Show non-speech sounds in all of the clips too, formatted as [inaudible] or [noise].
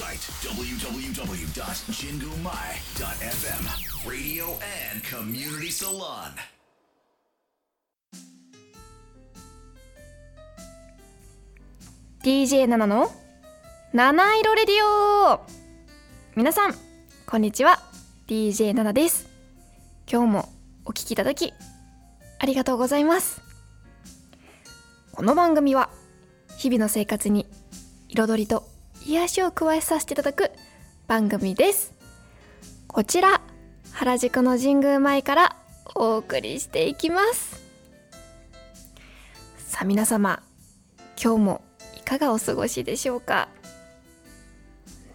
website www.jingumai.fm. Radio and Community Salon. DJ ナナの七色レディオ皆さんこんにちは DJ ナナです今日もお聞きいただきありがとうございますこの番組は日々の生活に彩りと癒しを加えさせていただく番組です。こちら原宿の神宮前からお送りしていきます。さあ皆様今日もいかがお過ごしでしょうか？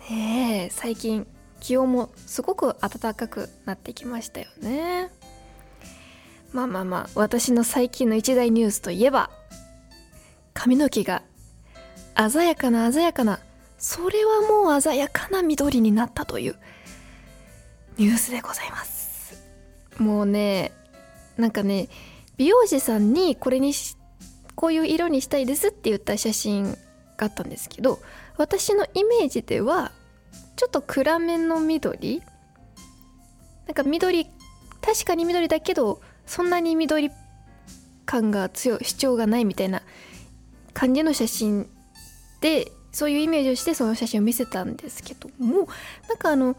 ねえ最近気温もすごく暖かくなってきましたよね。まあまあまあ私の最近の一大ニュースといえば髪の毛が鮮やかな鮮やかなそれはもう鮮やかな緑になったというニュースでございます。もうねなんかね美容師さんにこれにこういう色にしたいですって言った写真があったんですけど私のイメージではちょっと暗めの緑なんか緑確かに緑だけどそんなに緑感が強い主張がないみたいな感じの写真でそういうイメージをしてその写真を見せたんですけどもなんかあの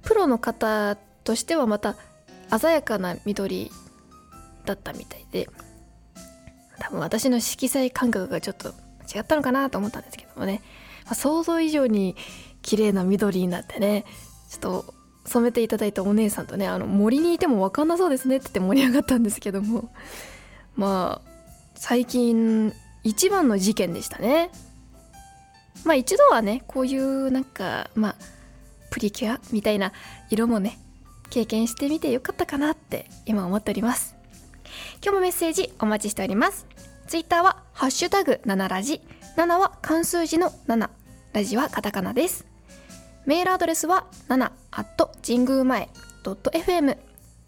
プロの方としてはまた鮮やかな緑だったみたいで多分私の色彩感覚がちょっと違ったのかなと思ったんですけどもね、まあ、想像以上に綺麗な緑になってねちょっと染めていただいたお姉さんとねあの森にいても分かんなそうですねって言って盛り上がったんですけども。まあ最近一番の事件でしたね。まあ一度はねこういうなんかまあプリキュアみたいな色もね経験してみてよかったかなって今思っております。今日もメッセージお待ちしております。ツイッターはハッシュタグ7ラジ。7は漢数字の7ラジはカタカナです。メールアドレスは7 at 神宮前 .fm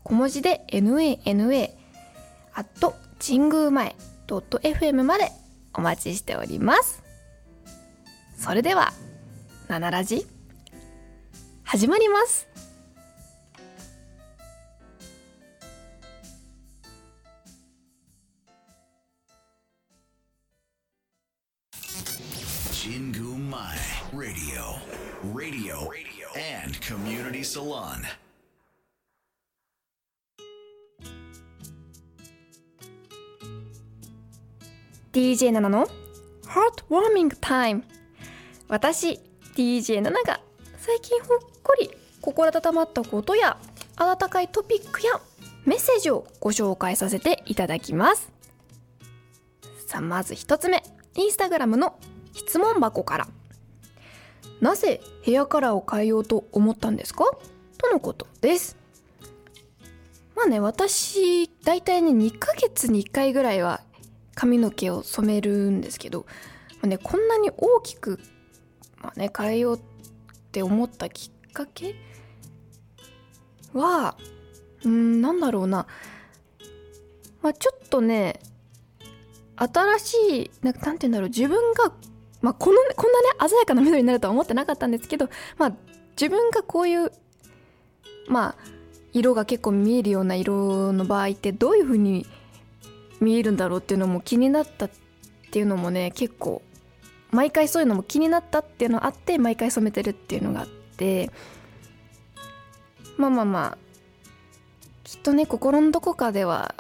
小文字で nana at 神宮前 .fm までお待ちしております。それでは7ラジ始まります神宮前 Radio. Radio. and Community Salon. DJ 7の Heartwarming Time 私 DJ7 が最近ほっこり心温まったことや温かいトピックやメッセージをご紹介させていただきます。さあまず一つ目。インスタグラムの質問箱から。なぜヘアカラーを変えようと思ったんですか？とのことです。まあね私大体ね2ヶ月に1回ぐらいは髪の毛を染めるんですけど、まあね、こんなに大きく、まあね、変えようって思ったきっかけはうんなんだろうな、まあ、ちょっとね新しいなんかなんて言うんだろう自分が、まあ、このこんなね鮮やかな緑になるとは思ってなかったんですけど、まあ、自分がこういうまあ色が結構見えるような色の場合ってどういう風に見えるんだろうっていうのも気になったっていうのもね結構毎回そういうのも気になったっていうのあって毎回染めてるっていうのがあってまあまあまあきっとね心のどこかでは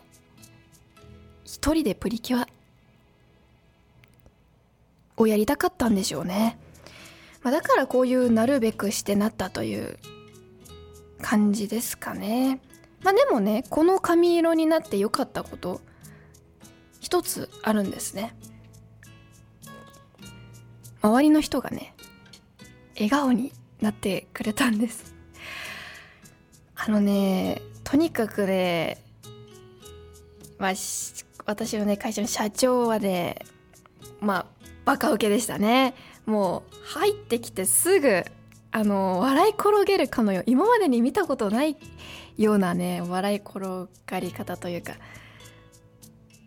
一人でプリキュアをやりたかったんでしょうね、まあ、だからこういうなるべくしてなったという感じですかね。まあでもねこの髪色になってよかったこと一つあるんですね。周りの人がね笑顔になってくれたんです。あのねとにかくねまあ私のね会社の社長はねまあバカウケでしたね。もう入ってきてすぐあの笑い転げるかのよう今までに見たことないようなね笑い転がり方というか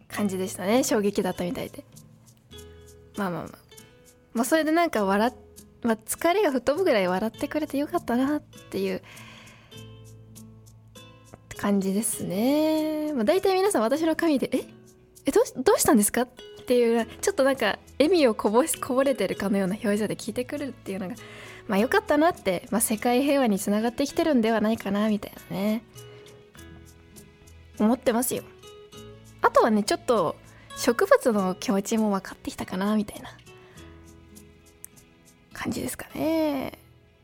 感じでしたね。衝撃だったみたいで。まあまあまあ。まあそれでなんか笑っまあ、疲れが吹っ飛ぶぐらい笑ってくれてよかったなっていう感じですね、まあ、大体皆さん私の髪で「ええどうどうしたんですか?」っていうちょっとなんか笑みをこぼこぼれてるかのような表情で聞いてくるっていうのがまあよかったなって、まあ、世界平和につながってきてるんではないかなみたいなね。思ってますよ。あとはねちょっと植物の気持ちも分かってきたかなみたいな。感じですかね。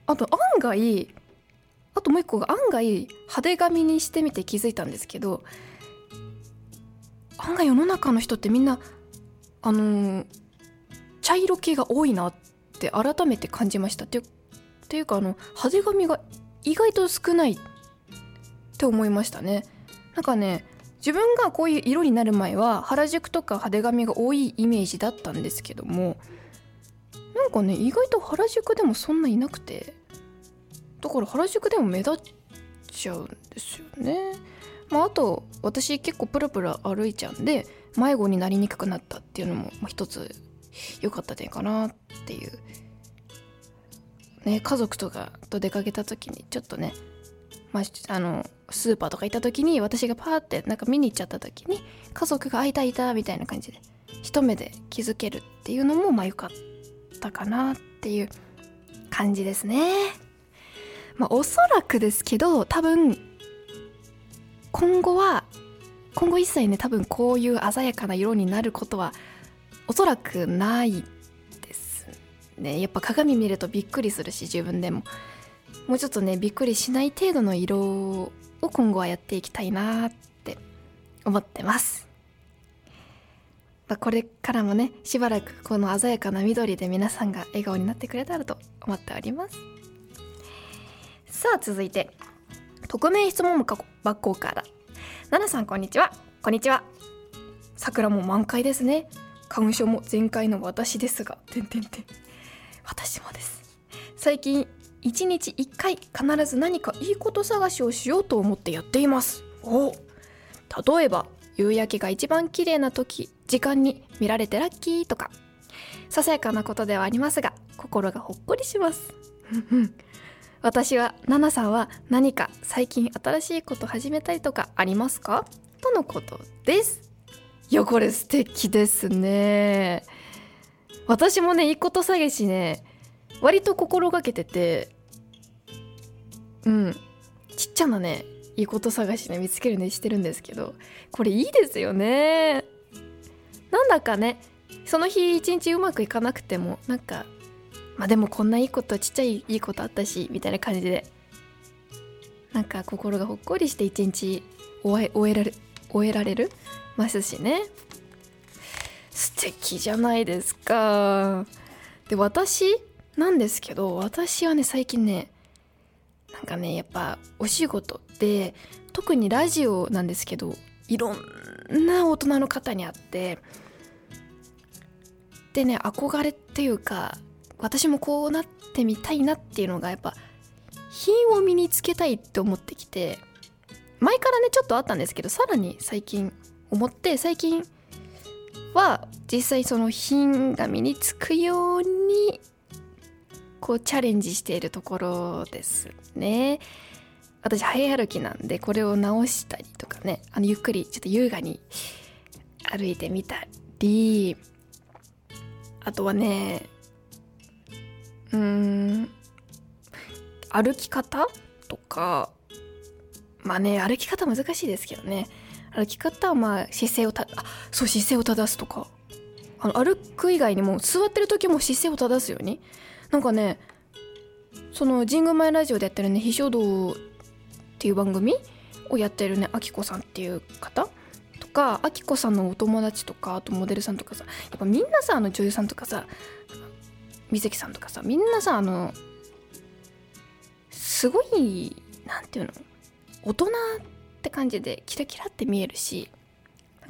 あと案外あともう一個が案外派手髪にしてみて気づいたんですけど案外世の中の人ってみんなあのー、茶色系が多いなって改めて感じました。っていうっていうかあの派手髪が意外と少ないって思いましたね。なんかね自分がこういう色になる前は原宿とか派手髪が多いイメージだったんですけどもなんかね意外と原宿でもそんないなくてだから原宿でも目立っちゃうんですよね。まああと私結構プラプラ歩いちゃうんで迷子になりにくくなったっていうのも一つ良かった点かなっていう。ね家族とかと出かけた時にちょっとねまあ、あのスーパーとか行った時に私がパーってなんか見に行っちゃった時に家族が「あいたいた」みたいな感じで一目で気づけるっていうのもまあ良かった。たかなっていう感じですね。まあおそらくですけど多分今後は今後一切ね多分こういう鮮やかな色になることはおそらくないですね。やっぱ鏡見るとびっくりするし自分でも。もうちょっとねびっくりしない程度の色を今後はやっていきたいなって思ってます、まあ、これからもねしばらくこの鮮やかな緑で皆さんが笑顔になってくれたらと思っております。さあ続いて匿名質問箱から。奈々さんこんにちは。こんにちは。桜も満開ですね。花粉症も全開の私ですが。てんてんてん。私もです。最近1日1回必ず何かいいこと探しをしようと思ってやっています。お例えば夕焼けが一番綺麗な時時間に見られてラッキーとかささやかなことではありますが心がほっこりします。[laughs] 私はナナさんは何か最近新しいこと始めたりとかありますか？とのことです。いやこれ素敵ですね。私もねいいこと探しね割と心がけててうんちっちゃなねいいこと探しね見つけるねしてるんですけどこれいいですよね。なんだかねその日一日うまくいかなくてもなんかまあでもこんないいことちっちゃいいいことあったしみたいな感じでなんか心がほっこりして一日終え終えられ終えられる？ますしね。素敵じゃないですか。で私なんですけど私はね最近ねなんかねやっぱお仕事って特にラジオなんですけどいろんな大人の方に会ってでね憧れっていうか私もこうなってみたいなっていうのがやっぱ品を身につけたいって思ってきて前からねちょっとあったんですけどさらに最近思って最近は実際その品が身につくようにこうチャレンジしているところです。ね。私早歩きなんでこれを直したりとかねあのゆっくりちょっと優雅に歩いてみたり。あとはねうーん歩き方とかまあね歩き方難しいですけどね。歩き方はまあ姿勢をたあそう姿勢を正すとか。あの歩く以外にも座ってる時も姿勢を正すように。なんかねその神宮前ラジオでやってるね「秘書道」っていう番組をやってるねあきこさんっていう方。とかあきこさんのお友達とかあとモデルさんとかさやっぱみんなさあの女優さんとかさ水木さんとかさみんなさあのすごい何て言うの大人って感じでキラキラって見えるし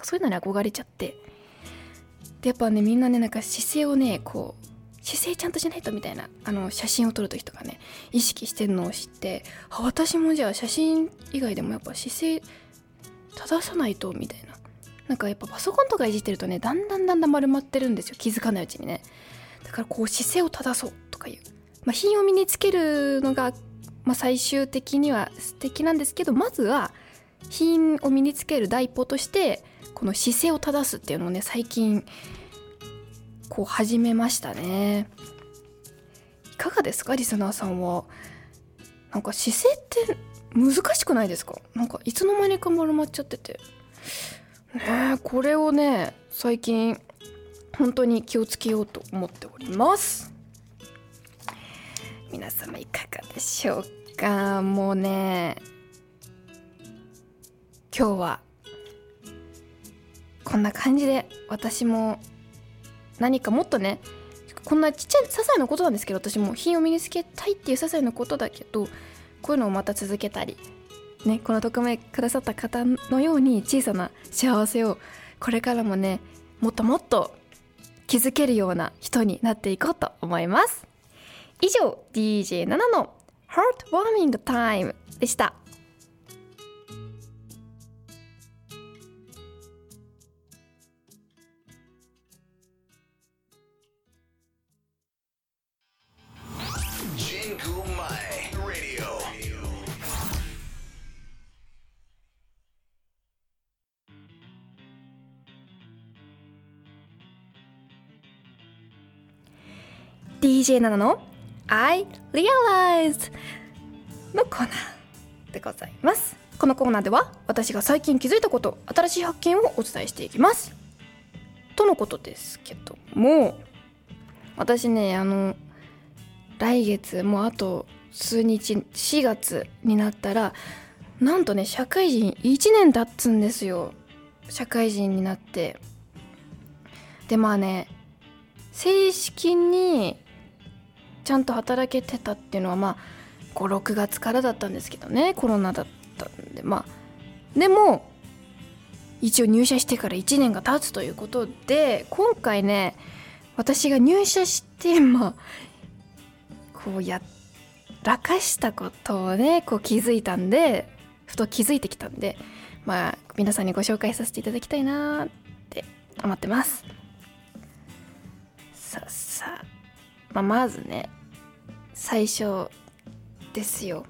そういうのに憧れちゃって。でやっぱねみんなねなんか姿勢をねこう姿勢ちゃんとしないとみたいなあの写真を撮る時とかね意識してるのを知ってあ私もじゃあ写真以外でもやっぱ姿勢正さないとみたいな。なんかやっぱパソコンとかいじってるとねだんだんだんだん丸まってるんですよ。気づかないうちにね。だからこう姿勢を正そうとかかいう、まあ、品を身につけるのが、まあ、最終的には素敵なんですけどまずは品を身につける第一歩としてこの姿勢を正すっていうのをね最近こう始めましたね。いかがですかリスナーさんは？なんか姿勢って難しくないですか？なんかいつの間にか丸まっちゃってて。ねこれをね最近本当に気をつけようと思っております。皆様いかがでしょうか？もうね今日はこんな感じで私も何かもっとねこんなちっちゃい些細なことなんですけど私も品を身につけたいっていう些細なことだけどこういうのをまた続けたりねこの匿名くださった方のように小さな幸せをこれからもねもっともっと気づけるような人になっていこうと思います。以上 DJ7 の Heartwarming Time でした。DJ7 の？I realize のコーナーでございます。このコーナーでは私が最近気づいたこと新しい発見をお伝えしていきます。とのことですけども私ねあの来月もうあと数日4月になったらなんとね社会人1年経つんですよ。社会人になって。でまあね正式にちゃんと働けてたっていうのはまあ56月からだったんですけどねコロナだったんでまあでも一応入社してから1年が経つということで今回ね私が入社してまあこうやらかしたことをねこう気づいたんでふと気づいてきたんでまあ皆さんにご紹介させていただきたいなって思ってます。さあさあ、まあ、まずね最初ですよ。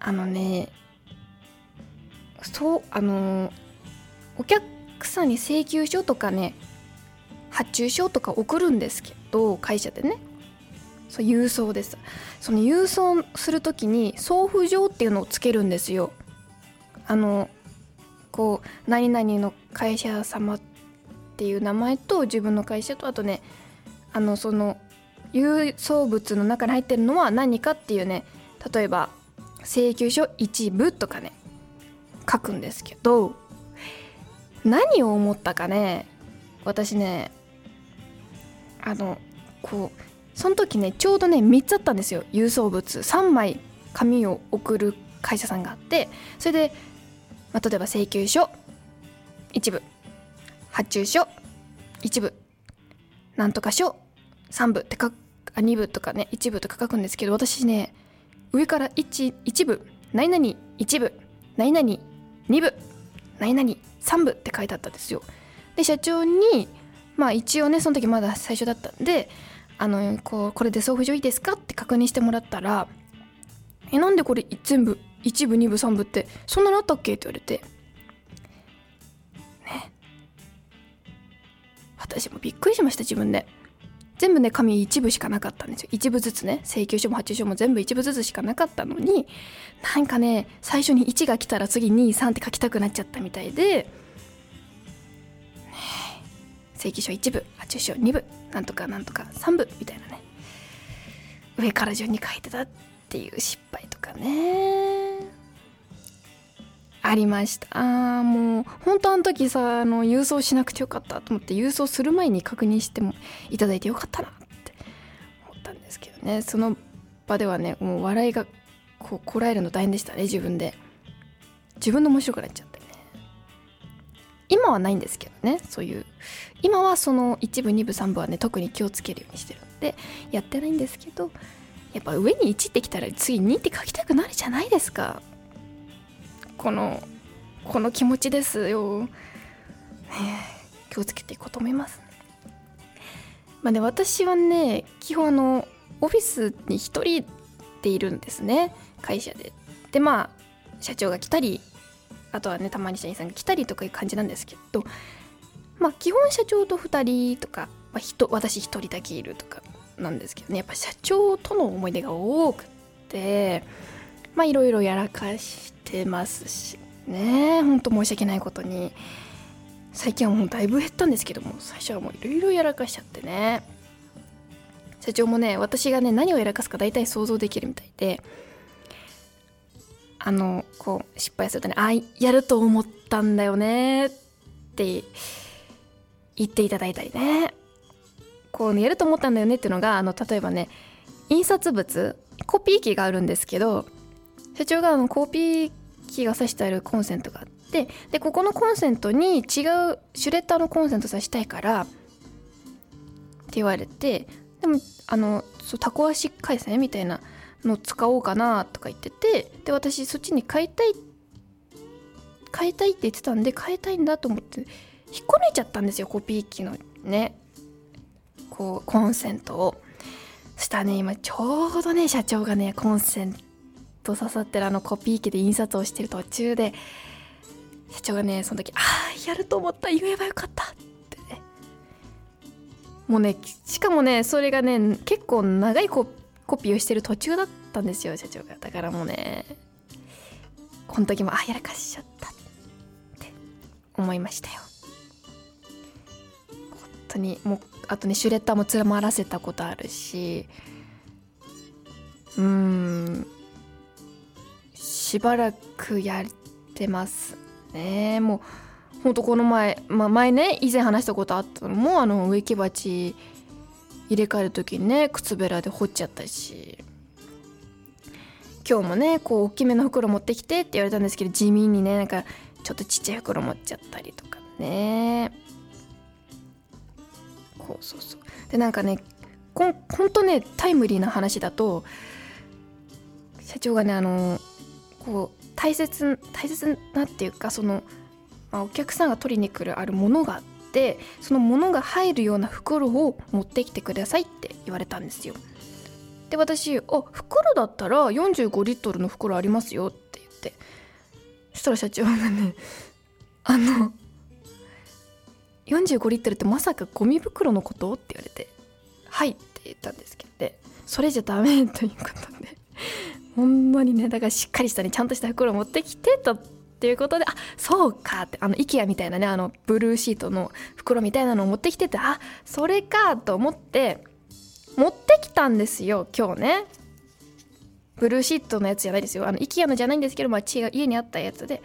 あのねそうあのお客さんに請求書とかね発注書とか送るんですけど会社でね。そう郵送です。その郵送する時に送付状っていうのをつけるんですよ。あのこう何々の会社様ってっていう名前と自分の会社とあとねあのその郵送物の中に入ってるのは何かっていうね例えば請求書一部とかね書くんですけど何を思ったかね私ねあのこうその時ねちょうどね3つあったんですよ。郵送物。3枚紙を送る会社さんがあってそれで、まあ、例えば請求書一部。発注書。一部。なんとか書。3部って書くあ2部とかね。1部とか書くんですけど私ね上から 1, 1部。何々1部。何々2部。何々3部って書いてあったんですよ。で社長にまあ一応ねその時まだ最初だったんであのこうこれで送付状いいですかって確認してもらったら「えなんでこれ全部1部2部3部ってそんなのあったっけ?」って言われて私もびっくりしました自分で。全部ね紙一部しかなかったんですよ。一部ずつね請求書も発注書も全部一部ずつしかなかったのになんかね最初に1が来たら次23って書きたくなっちゃったみたいで請求書1部発注書2部なんとかなんとか3部みたいなね。上から順に書いてたっていう失敗とかね。ありました。あもう本当あの時さあの郵送しなくてよかったと思って郵送する前に確認してもいただいてよかったなって。思ったんですけどね。その場ではねもう笑いがこうこらえるの大変でしたね自分で。自分の面白くなっちゃってね。今はないんですけどねそういう。今はその1部2部3部はね特に気をつけるようにしてるんでやってないんですけどやっぱ上に1ってきたら次2って書きたくなるじゃないですか。このこの気持ちですよ、気をつけていこうと思います。まあね私はね基本あのオフィスに一人でいるんですね。会社で。でまあ社長が来たりあとはねたまに社員さんが来たりとかいう感じなんですけど。まあ基本社長と2人とか、まあ、人私1人だけいるとかなんですけどね。やっぱ社長との思い出が多くって。まあいろいろやらかしてますしね。ほんと申し訳ないことに。最近はもうだいぶ減ったんですけども最初はもういろいろやらかしちゃってね。社長もね私がね何をやらかすか大体想像できるみたいで。あのこう失敗するとね「あやると思ったんだよね」って言っていただいたりね。こうねやると思ったんだよねっていうのがあの例えばね印刷物コピー機があるんですけど社長があのコピー機が挿してあるコンセントがあってでここのコンセントに違うシュレッダーのコンセント挿したいからって言われてでもあのそうタコ足回線みたいなの使おうかなとか言っててで私そっちに変えたい変えたいって言ってたんで変えたいんだと思って引っこ抜いちゃったんですよコピー機のねこうコンセントを。したね今ちょうどね社長がねコンセント刺さってるあのコピー機で印刷をしてる途中で社長がねその時「ああやると思った。言えばよかった」って。ねもうねしかもねそれがね結構長いコピーをしてる途中だったんですよ社長が。だからもうねこの時もあやらかしちゃったって思いましたよ。本当にもうあとねシュレッダーもつらまらせたことあるしうーん。しばらくやってますね。もうほんとこの前、まあ、前ね以前話したことあったのもあの植木鉢入れ替える時にね靴べらで掘っちゃったし。今日もねこう大きめの袋持ってきてって言われたんですけど地味にねなんかちょっとちっちゃい袋持っちゃったりとかね。こうそうそう。でなんかねこんほんとねタイムリーな話だと社長がねあのこう大切大切なっていうかその、まあ、お客さんが取りに来るあるものがあってそのものが入るような袋を持ってきてくださいって言われたんですよ。で私「あ袋だったら45リットルの袋ありますよ」って言って。そしたら社長がね [laughs] あの45リットルってまさかゴミ袋のこと？って言われて「はい」って言ったんですけどそれじゃダメということで。ほんまにねだからしっかりしたねちゃんとした袋持ってきてとっていうことであそうかってあの IKEA みたいなねあのブルーシートの袋みたいなのを持ってきててあそれかと思って持ってきたんですよ今日ね。ブルーシートのやつじゃないですよ。あの IKEA のじゃないんですけど、まあ、家にあったやつで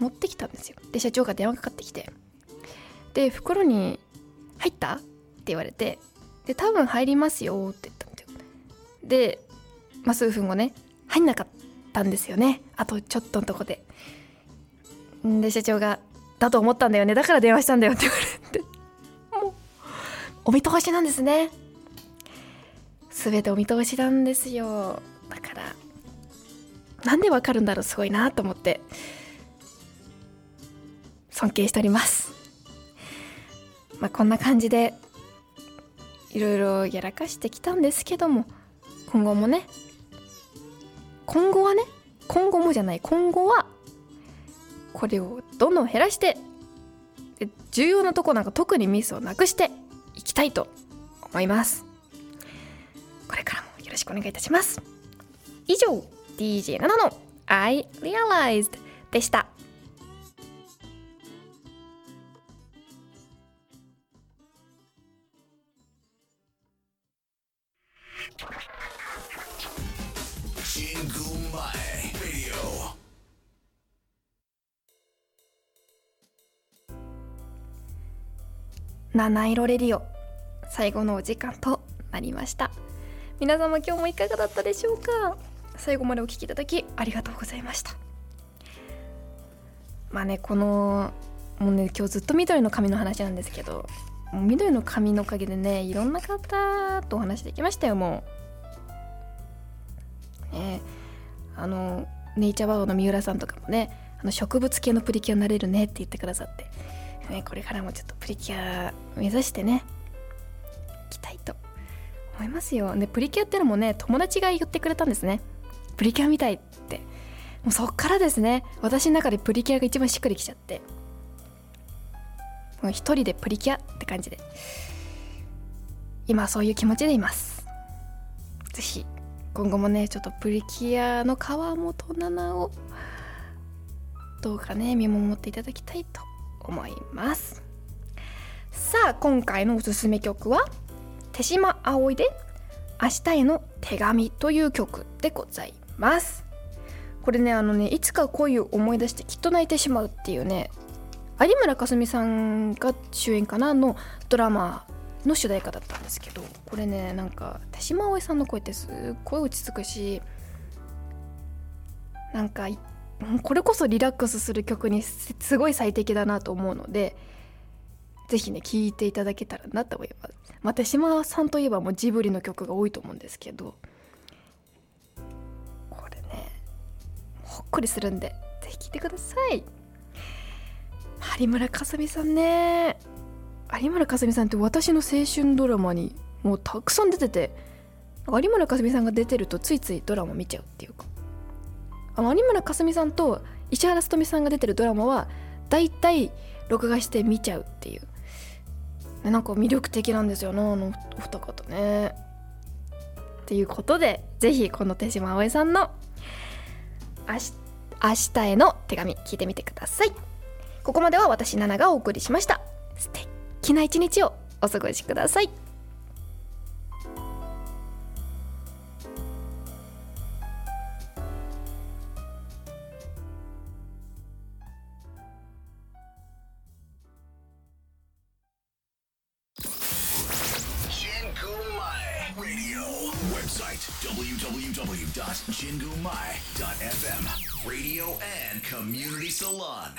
持ってきたんですよ。で社長が電話かかってきて。で袋に「入った?」って言われてで多分入りますよって言ったんですよ。で、まあ、数分後ね入んなかったんですよね。あとちょっとのとこで。で社長が「だと思ったんだよね。だから電話したんだよ」って言われて。もうお見通しなんですね。全てお見通しなんですよ。だからなんでわかるんだろうすごいなと思って。尊敬しております。まあこんな感じでいろいろやらかしてきたんですけども今後もね今後はね今後もじゃない今後はこれをどんどん減らして重要なとこなんか特にミスをなくしていきたいと思います。これからもよろしくお願いいたします。以上 DJ7 の I Realized でした。七色レディオ最後のお時間となりました。皆様今日もいかがだったでしょうか？最後までお聞きいただきありがとうございました。まあねこのもうね今日ずっと緑の髪の話なんですけど緑の髪のおかげでねいろんな方とお話できましたよもう。ねあのネイチャーバードの三浦さんとかもねあの植物系のプリキュアになれるねって言ってくださって。ね、これからもちょっとプリキュア目指してねいきたいと思いますよ。でプリキュアってのもね友達が言ってくれたんですね。プリキュアみたいって。もうそっからですね私の中でプリキュアが一番しっくりきちゃって。もう一人でプリキュアって感じで。今そういう気持ちでいます。ぜひ今後もねちょっとプリキュアの川本奈々をどうかね見守っていただきたいと思います。さあ今回のおすすめ曲は手島葵で「明日への手紙」という曲でございます。これねあのねいつか恋を思い出してきっと泣いてしまうっていうね有村架純さんが主演かなのドラマの主題歌だったんですけどこれねなんか手島葵さんの声ってすっごい落ち着くしなんかこれこそリラックスする曲にすごい最適だなと思うのでぜひね聴いていただけたらなと思います。まあ、手島さんといえばもうジブリの曲が多いと思うんですけどこれねほっこりするんでぜひ聴いてください。有村架純さんね。有村架純さんって私の青春ドラマにもうたくさん出てて有村架純さんが出てるとついついドラマ見ちゃうっていうか。あの有村架純さんと石原さとみさんが出てるドラマはだいたい録画して見ちゃうっていうなんか魅力的なんですよなあのお二方ね。っていうことでぜひこの手島葵さんの明日への手紙聞いてみてください。ここまでは私ナナがお送りしました。素敵な一日をお過ごしください。www.jingumai.fm Radio and Community Salon